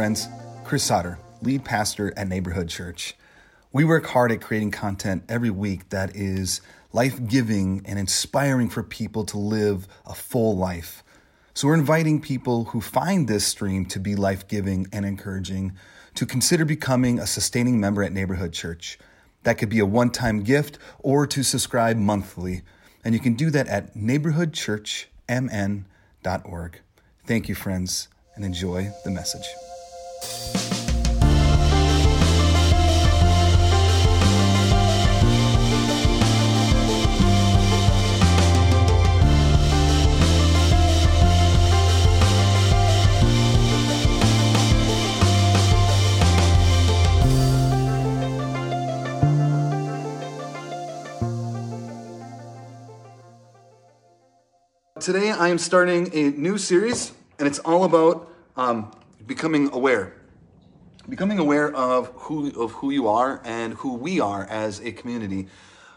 friends. Chris Sauter, lead pastor at Neighborhood Church. We work hard at creating content every week that is life giving and inspiring for people to live a full life. So, we're inviting people who find this stream to be life giving and encouraging to consider becoming a sustaining member at Neighborhood Church. That could be a one time gift or to subscribe monthly. And you can do that at neighborhoodchurchmn.org. Thank you, friends, and enjoy the message. Today, I am starting a new series, and it's all about um, becoming aware. Becoming aware of who, of who you are and who we are as a community.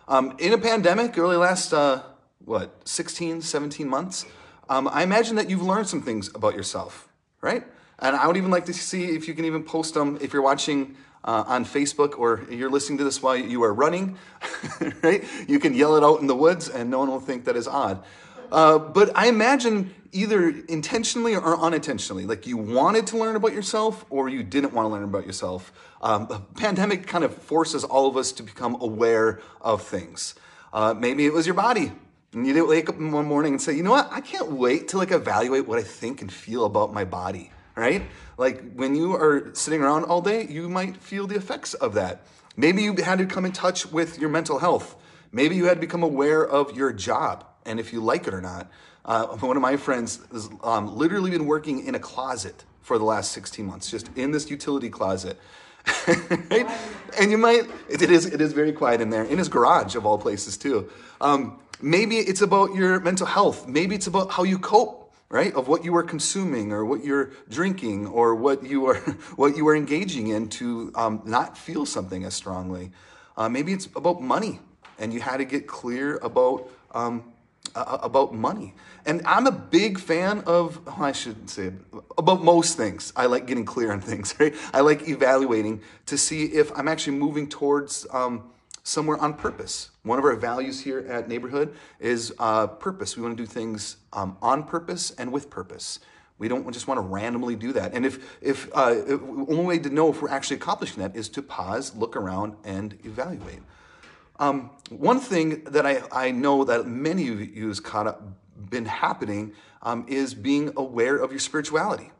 Um, in a pandemic, early last, uh, what, 16, 17 months, um, I imagine that you've learned some things about yourself, right? And I would even like to see if you can even post them if you're watching uh, on Facebook or you're listening to this while you are running, right? You can yell it out in the woods and no one will think that is odd. Uh, but I imagine either intentionally or unintentionally, like you wanted to learn about yourself or you didn't want to learn about yourself. Um, the pandemic kind of forces all of us to become aware of things. Uh, maybe it was your body. And you didn't wake up one morning and say, you know what, I can't wait to like evaluate what I think and feel about my body, right? Like when you are sitting around all day, you might feel the effects of that. Maybe you had to come in touch with your mental health. Maybe you had to become aware of your job and if you like it or not. Uh, one of my friends has um, literally been working in a closet for the last 16 months, just in this utility closet. right? And you might, it is, it is very quiet in there, in his garage of all places too. Um, maybe it's about your mental health. Maybe it's about how you cope, right? Of what you are consuming or what you're drinking or what you are, what you are engaging in to um, not feel something as strongly. Uh, maybe it's about money and you had to get clear about um, uh, about money. And I'm a big fan of, well, I shouldn't say it, about most things. I like getting clear on things, right? I like evaluating to see if I'm actually moving towards um, somewhere on purpose. One of our values here at Neighborhood is uh, purpose. We want to do things um, on purpose and with purpose. We don't just want to randomly do that. And if, if uh, the only way to know if we're actually accomplishing that is to pause, look around, and evaluate. Um, one thing that I, I know that many of you has caught up, been happening um, is being aware of your spirituality,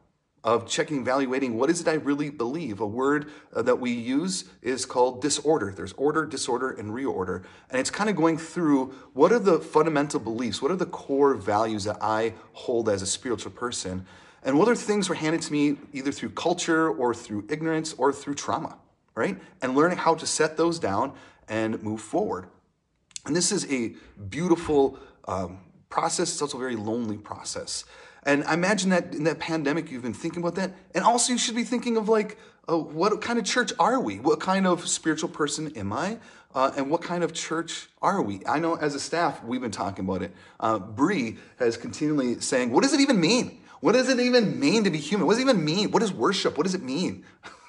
of checking, evaluating what is it I really believe. A word uh, that we use is called disorder. There's order, disorder, and reorder. And it's kind of going through what are the fundamental beliefs, what are the core values that I hold as a spiritual person, and what are things were handed to me either through culture or through ignorance or through trauma, right? And learning how to set those down and move forward. And this is a beautiful um, process. It's also a very lonely process. And I imagine that in that pandemic, you've been thinking about that. And also, you should be thinking of like, uh, what kind of church are we? What kind of spiritual person am I? Uh, and what kind of church are we? I know as a staff, we've been talking about it. Uh, Bree has continually saying, what does it even mean? What does it even mean to be human? What does it even mean? What is worship? What does it mean?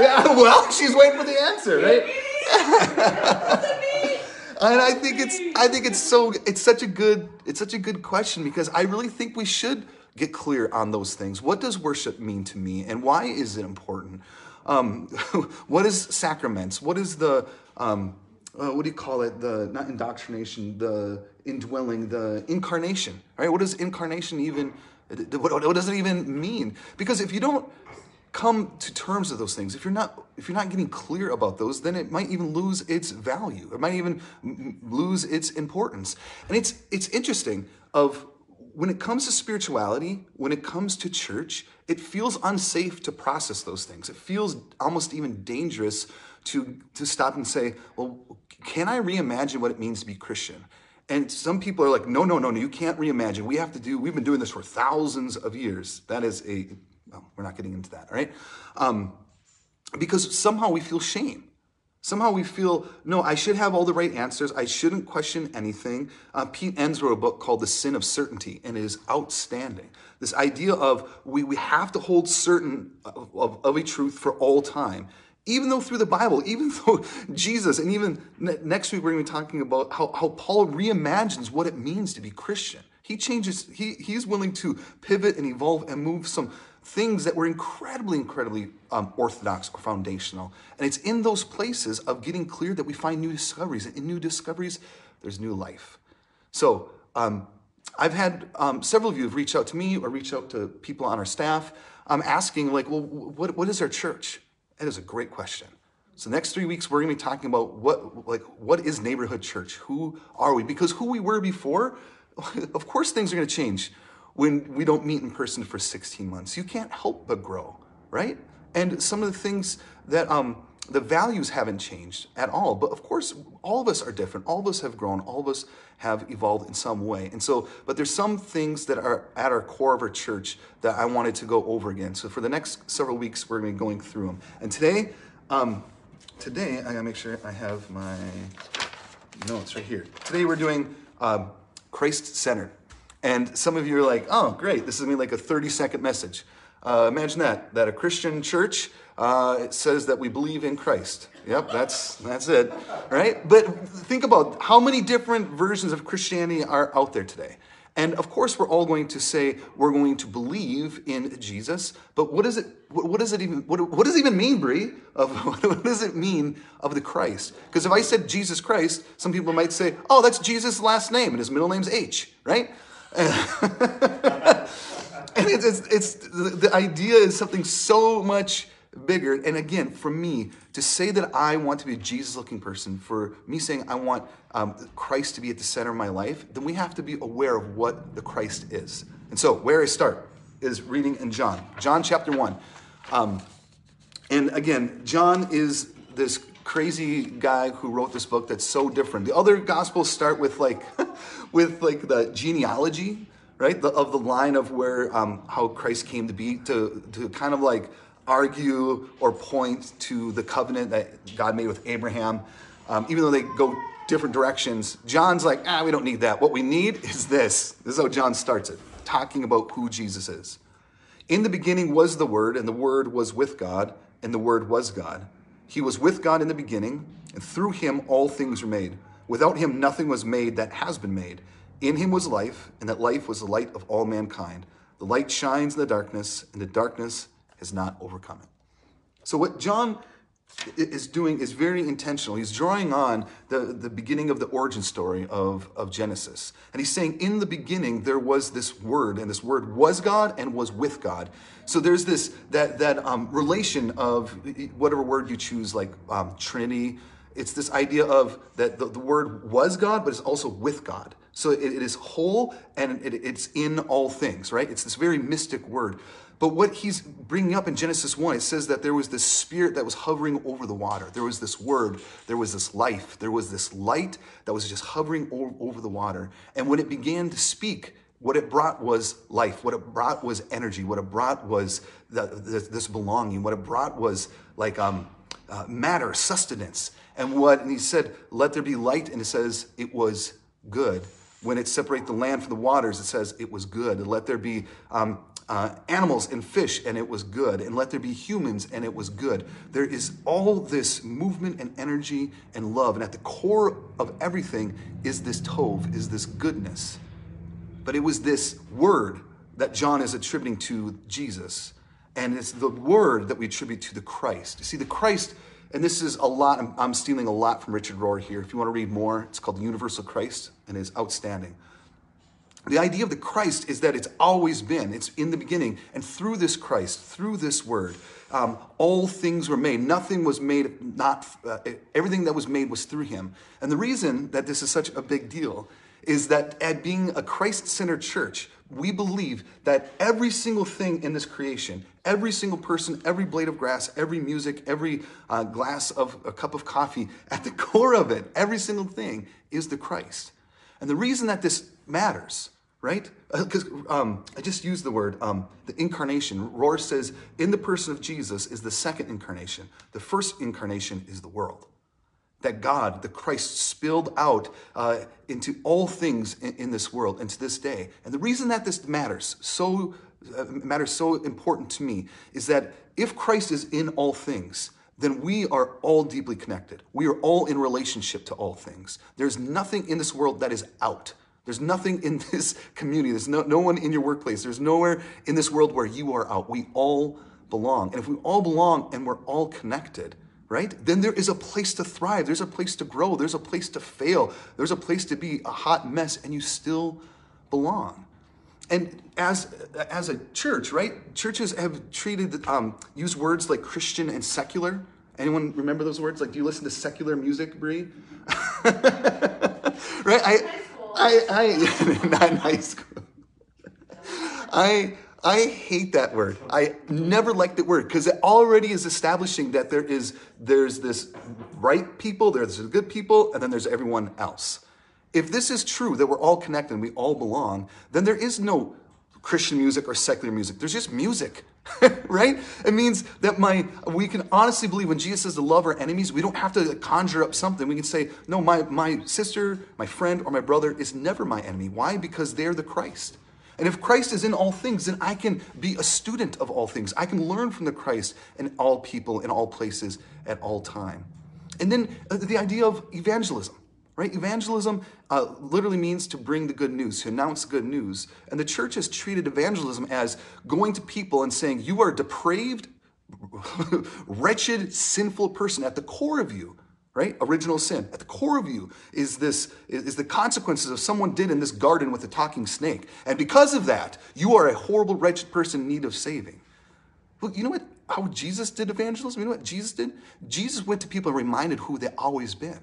Yeah, well, she's waiting for the answer, right? and I think it's I think it's so it's such a good it's such a good question because I really think we should get clear on those things. What does worship mean to me, and why is it important? Um, what is sacraments? What is the um, uh, what do you call it? The not indoctrination, the indwelling, the incarnation. Right? What does incarnation even? What, what does it even mean? Because if you don't come to terms with those things if you're not if you're not getting clear about those then it might even lose its value. It might even lose its importance. And it's it's interesting of when it comes to spirituality when it comes to church it feels unsafe to process those things. It feels almost even dangerous to to stop and say well can i reimagine what it means to be christian? And some people are like no no no no you can't reimagine. We have to do we've been doing this for thousands of years. That is a well, we're not getting into that, all right? Um, because somehow we feel shame. Somehow we feel, no, I should have all the right answers. I shouldn't question anything. Uh, Pete Enns wrote a book called The Sin of Certainty, and it is outstanding. This idea of we, we have to hold certain of, of, of a truth for all time. Even though through the Bible, even though Jesus, and even next week we're going to be talking about how, how Paul reimagines what it means to be Christian. He changes, he, he's willing to pivot and evolve and move some things that were incredibly, incredibly um, orthodox or foundational. And it's in those places of getting clear that we find new discoveries. And in new discoveries, there's new life. So um, I've had um, several of you have reached out to me or reach out to people on our staff um, asking, like, well, what, what is our church? That is a great question. So next three weeks we're going to be talking about what like what is neighborhood church? Who are we? Because who we were before, of course things are going to change when we don't meet in person for 16 months. You can't help but grow, right? And some of the things that um, the values haven't changed at all. But of course, all of us are different. All of us have grown. All of us have evolved in some way. And so, but there's some things that are at our core of our church that I wanted to go over again. So for the next several weeks, we're going to be going through them. And today, um, today I gotta make sure I have my notes right here. Today we're doing um, Christ centered. And some of you are like, oh, great, this is gonna be like a 30 second message. Uh, imagine that, that a Christian church uh, says that we believe in Christ. Yep, that's that's it, right? But think about how many different versions of Christianity are out there today. And of course, we're all going to say we're going to believe in Jesus. But what does it? What, does it even? What, what, does it even mean, Brie? Of what does it mean of the Christ? Because if I said Jesus Christ, some people might say, "Oh, that's Jesus' last name, and his middle name's H," right? and it's, it's, it's the idea is something so much bigger. And again, for me, to say that I want to be a Jesus looking person, for me saying I want um, Christ to be at the center of my life, then we have to be aware of what the Christ is. And so, where I start is reading in John, John chapter 1. Um, and again, John is this crazy guy who wrote this book that's so different. The other gospels start with like, with like the genealogy, right, the, of the line of where um, how Christ came to be, to to kind of like argue or point to the covenant that God made with Abraham, um, even though they go different directions. John's like, ah, we don't need that. What we need is this. This is how John starts it, talking about who Jesus is. In the beginning was the Word, and the Word was with God, and the Word was God. He was with God in the beginning, and through him all things were made. Without him nothing was made that has been made. In him was life, and that life was the light of all mankind. The light shines in the darkness, and the darkness has not overcome it. So, what John is doing is very intentional. He's drawing on the, the beginning of the origin story of, of Genesis. And he's saying, in the beginning, there was this word, and this word was God and was with God. So there's this, that, that um, relation of whatever word you choose, like um, Trinity. It's this idea of that the, the, word was God, but it's also with God. So it, it is whole and it, it's in all things, right? It's this very mystic word. But what he's bringing up in Genesis 1, it says that there was this spirit that was hovering over the water. There was this word, there was this life, there was this light that was just hovering over the water. And when it began to speak, what it brought was life. What it brought was energy. What it brought was the, the, this belonging. What it brought was like um, uh, matter, sustenance. And what and he said, "Let there be light," and it says it was good. When it separated the land from the waters, it says it was good. And let there be um, uh, animals and fish, and it was good. And let there be humans, and it was good. There is all this movement and energy and love. And at the core of everything is this tov, is this goodness. But it was this word that John is attributing to Jesus. And it's the word that we attribute to the Christ. You see, the Christ, and this is a lot, I'm, I'm stealing a lot from Richard Rohr here. If you want to read more, it's called The Universal Christ, and it's outstanding. The idea of the Christ is that it's always been, it's in the beginning. And through this Christ, through this word, um, all things were made. Nothing was made, not, uh, everything that was made was through him. And the reason that this is such a big deal is that at being a Christ centered church, we believe that every single thing in this creation, every single person, every blade of grass, every music, every uh, glass of a cup of coffee, at the core of it, every single thing is the Christ. And the reason that this matters right? Because uh, um, I just used the word um, the incarnation. Rohr says in the person of Jesus is the second incarnation. The first incarnation is the world. That God, the Christ, spilled out uh, into all things in, in, this world and to this day. And the reason that this matters so uh, matters so important to me is that if Christ is in all things, then we are all deeply connected. We are all in relationship to all things. There's nothing in this world that is out. There's nothing in this community. There's no, no one in your workplace. There's nowhere in this world where you are out. We all belong. And if we all belong and we're all connected, right, then there is a place to thrive. There's a place to grow. There's a place to fail. There's a place to be a hot mess, and you still belong. And as, as a church, right, churches have treated, um, use words like Christian and secular. Anyone remember those words? Like, do you listen to secular music, Brie? right? I, I, I, not in high school. I, I hate that word. I never liked that word because it already is establishing that there is there's this right people, there's the good people, and then there's everyone else. If this is true that we're all connected and we all belong, then there is no Christian music or secular music. There's just music. right? It means that my we can honestly believe when Jesus says to love our enemies, we don't have to conjure up something. We can say, no, my, my sister, my friend, or my brother is never my enemy. Why? Because they're the Christ. And if Christ is in all things, then I can be a student of all things. I can learn from the Christ in all people, in all places, at all time. And then uh, the idea of evangelism right? Evangelism uh, literally means to bring the good news, to announce good news. And the church has treated evangelism as going to people and saying, You are a depraved, wretched, sinful person at the core of you. Right? Original sin. At the core of you is this is the consequences of someone did in this garden with a talking snake. And because of that, you are a horrible, wretched person in need of saving. Look, you know what how Jesus did evangelism? You know what Jesus did? Jesus went to people and reminded who they always been.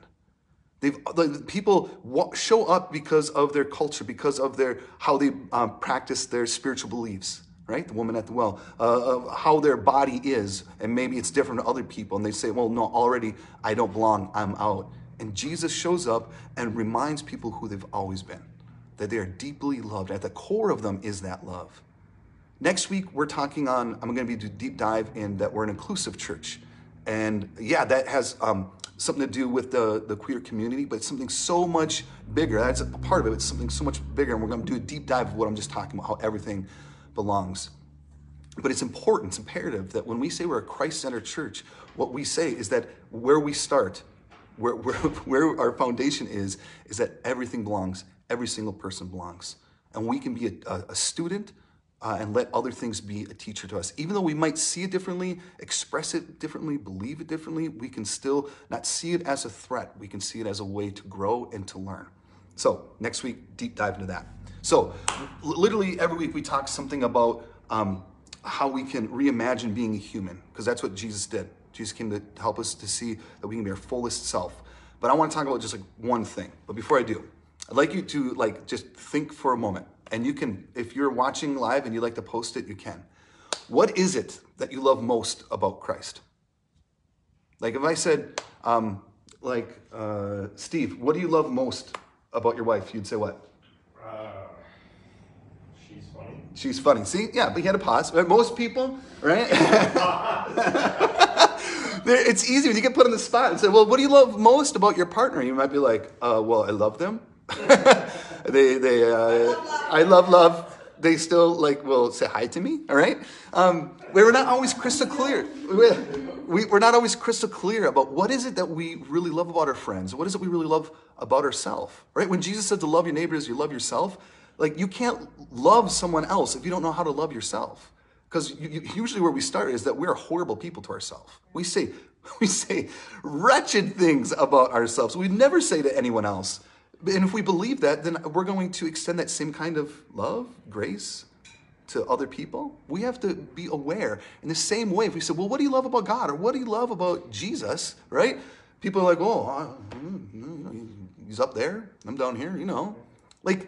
They've, the people show up because of their culture, because of their how they um, practice their spiritual beliefs. Right, the woman at the well, uh, how their body is, and maybe it's different to other people, and they say, "Well, no, already I don't belong. I'm out." And Jesus shows up and reminds people who they've always been, that they are deeply loved. At the core of them is that love. Next week, we're talking on. I'm going to be deep dive in that we're an inclusive church, and yeah, that has um, something to do with the, the queer community, but it's something so much bigger. That's a part of it. It's something so much bigger. And we're going to do a deep dive of what I'm just talking about, how everything belongs. But it's important, it's imperative that when we say we're a Christ centered church, what we say is that where we start, where, where, where our foundation is, is that everything belongs, every single person belongs. And we can be a, a student uh, and let other things be a teacher to us. Even though we might see it differently, express it differently, believe it differently, we can still not see it as a threat. We can see it as a way to grow and to learn. So, next week, deep dive into that. So, literally every week we talk something about um, how we can reimagine being a human, because that's what Jesus did. Jesus came to help us to see that we can be our fullest self. But I want to talk about just like one thing. But before I do, I'd like you to like just think for a moment. And you can, if you're watching live and you'd like to post it, you can. What is it that you love most about Christ? Like if I said, um, like, uh, Steve, what do you love most about your wife? You'd say what? Uh, she's funny. She's funny. See? Yeah, but you had a pause. Most people, right? it's easy when you get put on the spot and say, well, what do you love most about your partner? You might be like, uh, well, I love them. they, they, uh, I love love. They still like will say hi to me. All right. Um, we're not always crystal clear. We, we're not always crystal clear about what is it that we really love about our friends. What is it we really love about ourselves? Right. When Jesus said to love your neighbors, you love yourself. Like you can't love someone else if you don't know how to love yourself. Because usually where we start is that we're horrible people to ourselves. We say we say wretched things about ourselves. We never say to anyone else, and if we believe that, then we're going to extend that same kind of love, grace to other people. We have to be aware. In the same way, if we say, well, what do you love about God? Or what do you love about Jesus, right? People are like, oh, he's up there. I'm down here, you know. Like,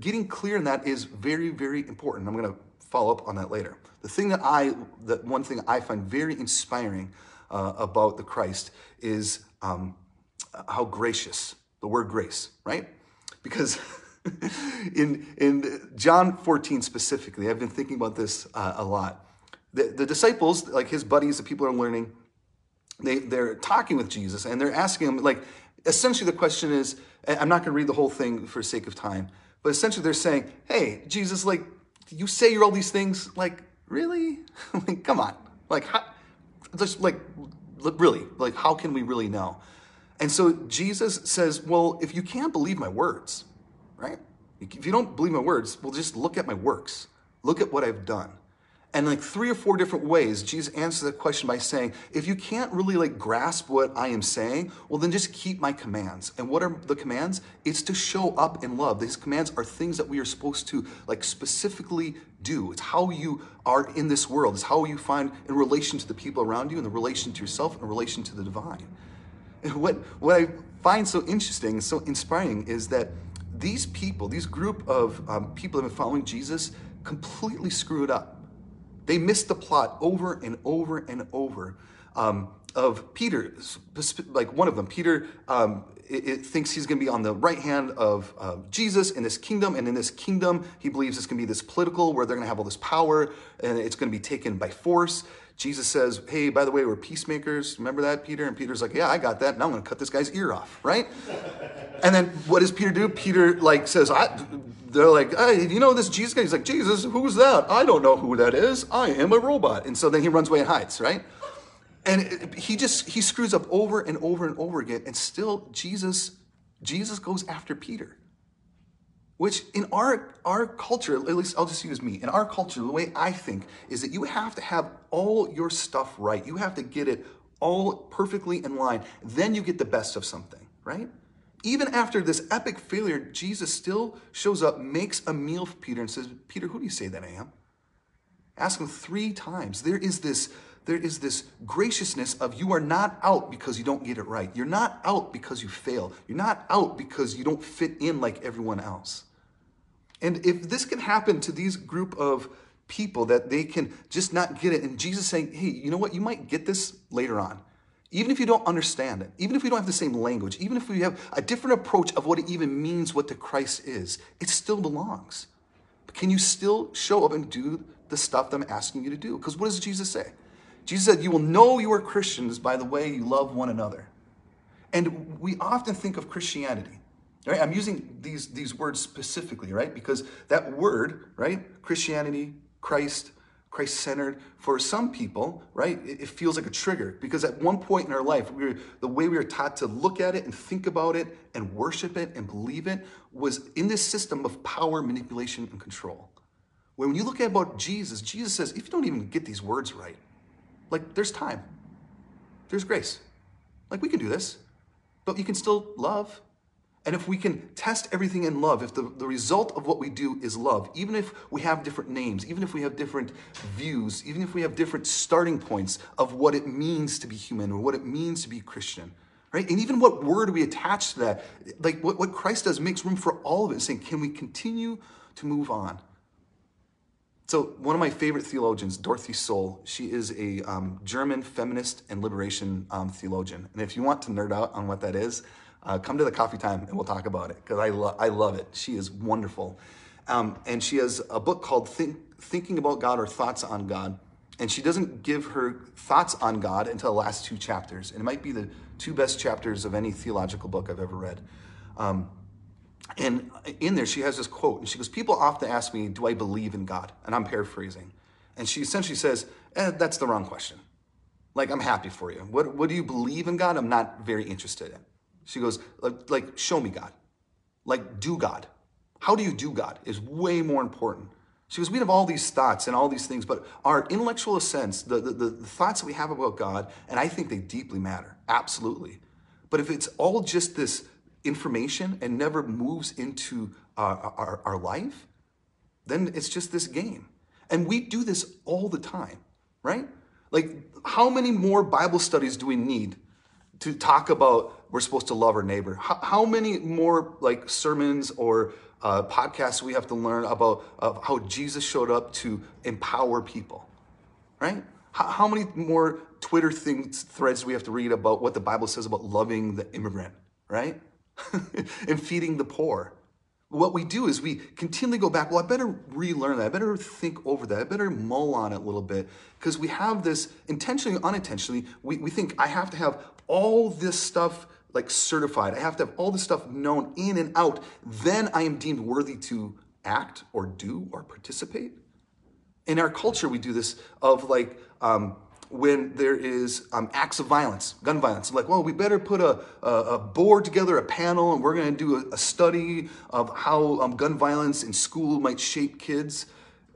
getting clear in that is very, very important. I'm going to follow up on that later. The thing that I, that one thing I find very inspiring uh, about the Christ is um, how gracious the word grace, right? Because in, in John 14 specifically, I've been thinking about this uh, a lot. The, the disciples, like his buddies, the people are learning, they, they're talking with Jesus and they're asking him, like, essentially the question is, I'm not going to read the whole thing for sake of time, but essentially they're saying, hey, Jesus, like, you say you're all these things, like, really? like, come on. Like, how, just like, really, like, how can we really know? And so Jesus says, well, if you can't believe my words, right? If you don't believe my words, well, just look at my works. Look at what I've done. And like three or four different ways, Jesus answers that question by saying, if you can't really like grasp what I am saying, well, then just keep my commands. And what are the commands? It's to show up in love. These commands are things that we are supposed to like specifically do. It's how you are in this world. It's how you find in relation to the people around you, in the relation to yourself, in relation to the divine. What, what I find so interesting so inspiring is that these people, these group of um, people that have been following Jesus, completely screw it up they missed the plot over and over and over. Um, of Peter, like one of them, Peter um, it, it thinks he's going to be on the right hand of uh, Jesus in this kingdom, and in this kingdom, he believes it's going to be this political where they're going to have all this power, and it's going to be taken by force. Jesus says, Hey, by the way, we're peacemakers. Remember that, Peter? And Peter's like, Yeah, I got that. Now I'm going to cut this guy's ear off, right? and then what does Peter do? Peter like says, I, they're like, hey, you know this Jesus guy? He's like, Jesus, who's that? I don't know who that is. I am a robot. And so then he runs away and hides, right? And he just, he screws up over and over and over again. And still Jesus, Jesus goes after Peter. Which in our, our culture, at least I'll just use me, in our culture, the way I think is that you have to have all your stuff right. You have to get it all perfectly in line. Then you get the best of something, right? Even after this epic failure, Jesus still shows up, makes a meal for Peter, and says, Peter, who do you say that I am? Ask him three times. There is this, there is this graciousness of you are not out because you don't get it right. You're not out because you fail. You're not out because you don't fit in like everyone else. And if this can happen to these group of people that they can just not get it, and Jesus saying, hey, you know what? You might get this later on even if you don't understand it, even if we don't have the same language, even if we have a different approach of what it even means what the Christ is, it still belongs. But can you still show up and do the stuff I'm asking you to do? Because what does Jesus say? Jesus said, You will know you are Christians by the way you love one another. And we often think of Christianity, right? I'm using these, these words specifically, right? Because that word, right? Christianity, Christ, Christ centered. For some people, right, it, feels like a trigger because at one point in our life, we were, the way we were taught to look at it and think about it and worship it and believe it was in this system of power, manipulation, and control. When you look at about Jesus, Jesus says, if you don't even get these words right, like there's time, there's grace. Like we can do this, but you can still love, and if we can test everything in love, if the, the result of what we do is love, even if we have different names, even if we have different views, even if we have different starting points of what it means to be human or what it means to be Christian, right? And even what word we attach to that, like what, what Christ does makes room for all of it, saying, can we continue to move on? So, one of my favorite theologians, Dorothee Sölle, she is a um, German feminist and liberation um, theologian. And if you want to nerd out on what that is, uh, come to the coffee time and we'll talk about it because I, lo- I love it. She is wonderful. Um, and she has a book called Think- Thinking About God or Thoughts on God. And she doesn't give her thoughts on God until the last two chapters. And it might be the two best chapters of any theological book I've ever read. And in there, she has this quote, and she goes, People often ask me, Do I believe in God? And I'm paraphrasing. And she essentially says, eh, That's the wrong question. Like, I'm happy for you. What, what do you believe in God? I'm not very interested in. She goes, like, like, show me God. Like, do God. How do you do God is way more important. She goes, we have all these thoughts and all these things, but our intellectual sense, the, the, the thoughts that we have about God, and I think they deeply matter, absolutely. But if it's all just this information and never moves into our, our, our life, then it's just this game. And we do this all the time, right? Like, how many more Bible studies do we need to talk about we're supposed to love our neighbor. How, how many more like sermons or uh, podcasts we have to learn about uh, how Jesus showed up to empower people, right? How, how many more Twitter things threads we have to read about what the Bible says about loving the immigrant, right? and feeding the poor. what we do is we continually go back, well, I better relearn that. I better think over that. I better mull on it a little bit because we have this intentionally or unintentionally, we, we think I have to have all this stuff like certified. I have to have all this stuff known in and out. Then I am deemed worthy to act or do or participate. In our culture, we do this of like, um, when there is um, acts of violence, gun violence. Like, well, we better put a, a, a board together, a panel, and we're going to do a, a, study of how um, gun violence in school might shape kids.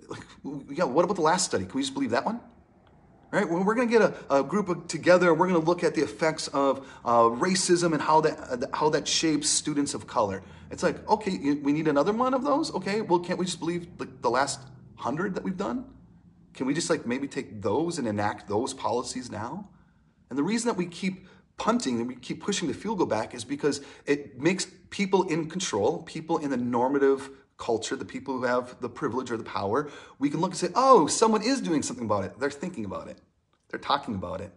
Like, yeah, what about the last study? Can we just believe that one? Right? Well, we're going to get a, a group of, together. We're going to look at the effects of uh, racism and how that uh, how that shapes students of color. It's like, okay, we need another one of those. Okay, well, can't we just believe the last hundred that we've done? Can we just like maybe take those and enact those policies now? And the reason that we keep punting and we keep pushing the field goal back is because it makes people in control, people in the normative culture, the people who have the privilege or the power, we can look and say, oh, someone is doing something about it. They're thinking about it. They're talking about it.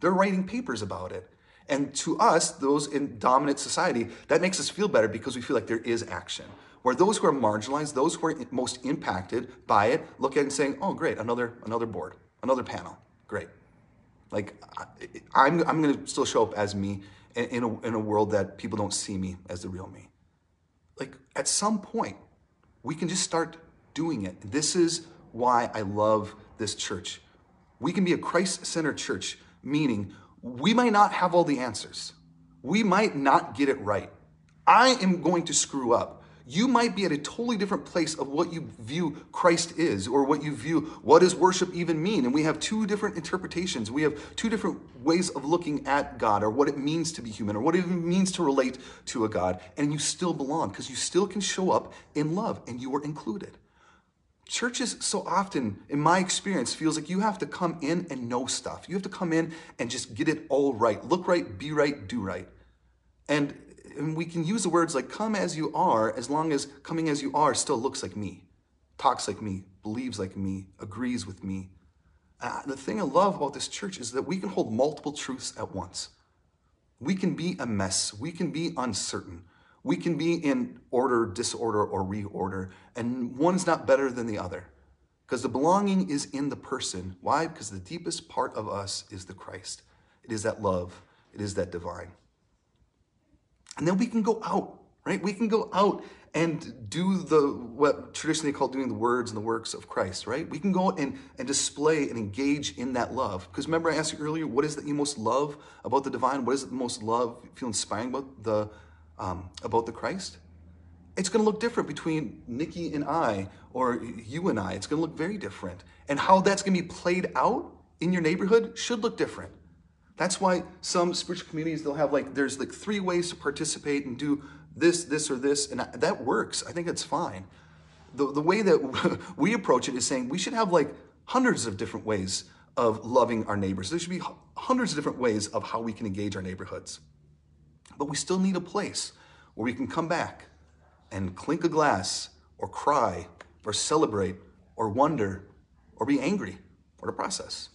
They're writing papers about it. And to us, those in dominant society, that makes us feel better because we feel like there is action where those who are marginalized, those who are most impacted by it, look at it and saying, "Oh, great, another another board, another panel, great." Like I'm I'm going to still show up as me in a, in a world that people don't see me as the real me. Like at some point, we can just start doing it. This is why I love this church. We can be a Christ-centered church, meaning we might not have all the answers. We might not get it right. I am going to screw up you might be at a totally different place of what you view Christ is or what you view what does worship even mean. And we have two different interpretations. We have two different ways of looking at God or what it means to be human or what it means to relate to a God. And you still belong because you still can show up in love and you are included. Churches so often, in my experience, feels like you have to come in and know stuff. You have to come in and just get it all right. Look right, be right, do right. And and we can use the words like come as you are as long as coming as you are still looks like me, talks like me, believes like me, agrees with me. Uh, the thing I love about this church is that we can hold multiple truths at once. We can be a mess. We can be uncertain. We can be in order, disorder, or reorder, and one's not better than the other. Because the belonging is in the person. Why? Because the deepest part of us is the Christ. It is that love. It is that divine. And then we can go out, right? We can go out and do the what traditionally called doing the words and the works of Christ, right? We can go and, and display and engage in that love. Because remember, I asked you earlier, what is that you most love about the divine? What is it the most love, feel inspiring about the um, about the Christ? It's going to look different between Nikki and I, or you and I. It's going to look very different, and how that's going to be played out in your neighborhood should look different. That's why some spiritual communities, they'll have like, there's like three ways to participate and do this, this, or this. And that works. I think it's fine. The, the way that we approach it is saying we should have like hundreds of different ways of loving our neighbors. There should be hundreds of different ways of how we can engage our neighborhoods. But we still need a place where we can come back and clink a glass or cry or celebrate or wonder or be angry or to process.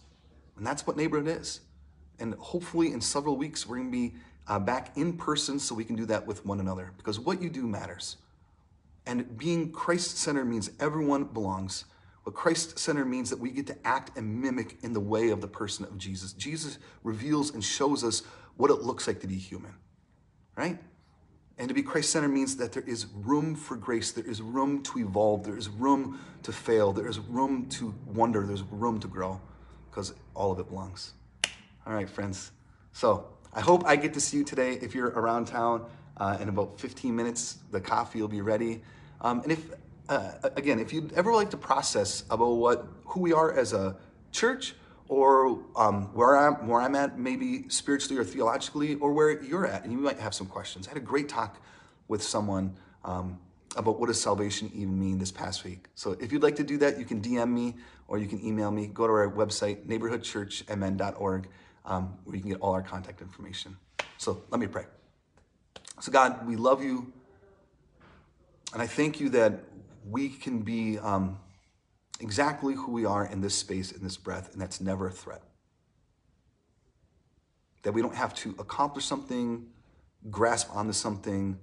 And that's what neighborhood is. And hopefully, in several weeks, we're going to be uh, back in person so we can do that with one another because what you do matters. And being Christ centered means everyone belongs. What Christ centered means that we get to act and mimic in the way of the person of Jesus. Jesus reveals and shows us what it looks like to be human, right? And to be Christ centered means that there is room for grace, there is room to evolve, there is room to fail, there is room to wonder, there's room to grow because all of it belongs. All right, friends. So I hope I get to see you today. If you're around town uh, in about 15 minutes, the coffee will be ready. Um, and if, uh, again, if you'd ever like to process about what who we are as a church, or um, where I'm where I'm at, maybe spiritually or theologically, or where you're at, and you might have some questions. I had a great talk with someone um, about what does salvation even mean this past week. So if you'd like to do that, you can DM me or you can email me. Go to our website, neighborhoodchurchmn.org um, where you can get all our contact information. So let me pray. So, God, we love you. And I thank you that we can be um, exactly who we are in this space, in this breath, and that's never a threat. That we don't have to accomplish something, grasp onto something,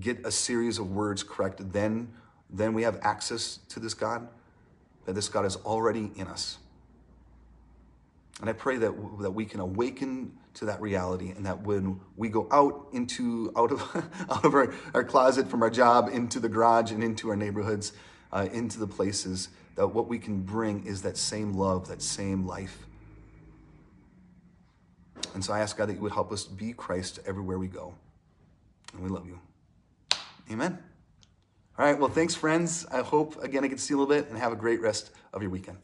get a series of words correct, then, then we have access to this God, that this God is already in us. And I pray that, that we can awaken to that reality and that when we go out into out of out of our, our closet from our job into the garage and into our neighborhoods uh, into the places that what we can bring is that same love that same life. And so i ask god that you would help us be christ everywhere we go. And we love you. Amen. All right well thanks friends. I hope again i to see a little bit and have a great rest of your weekend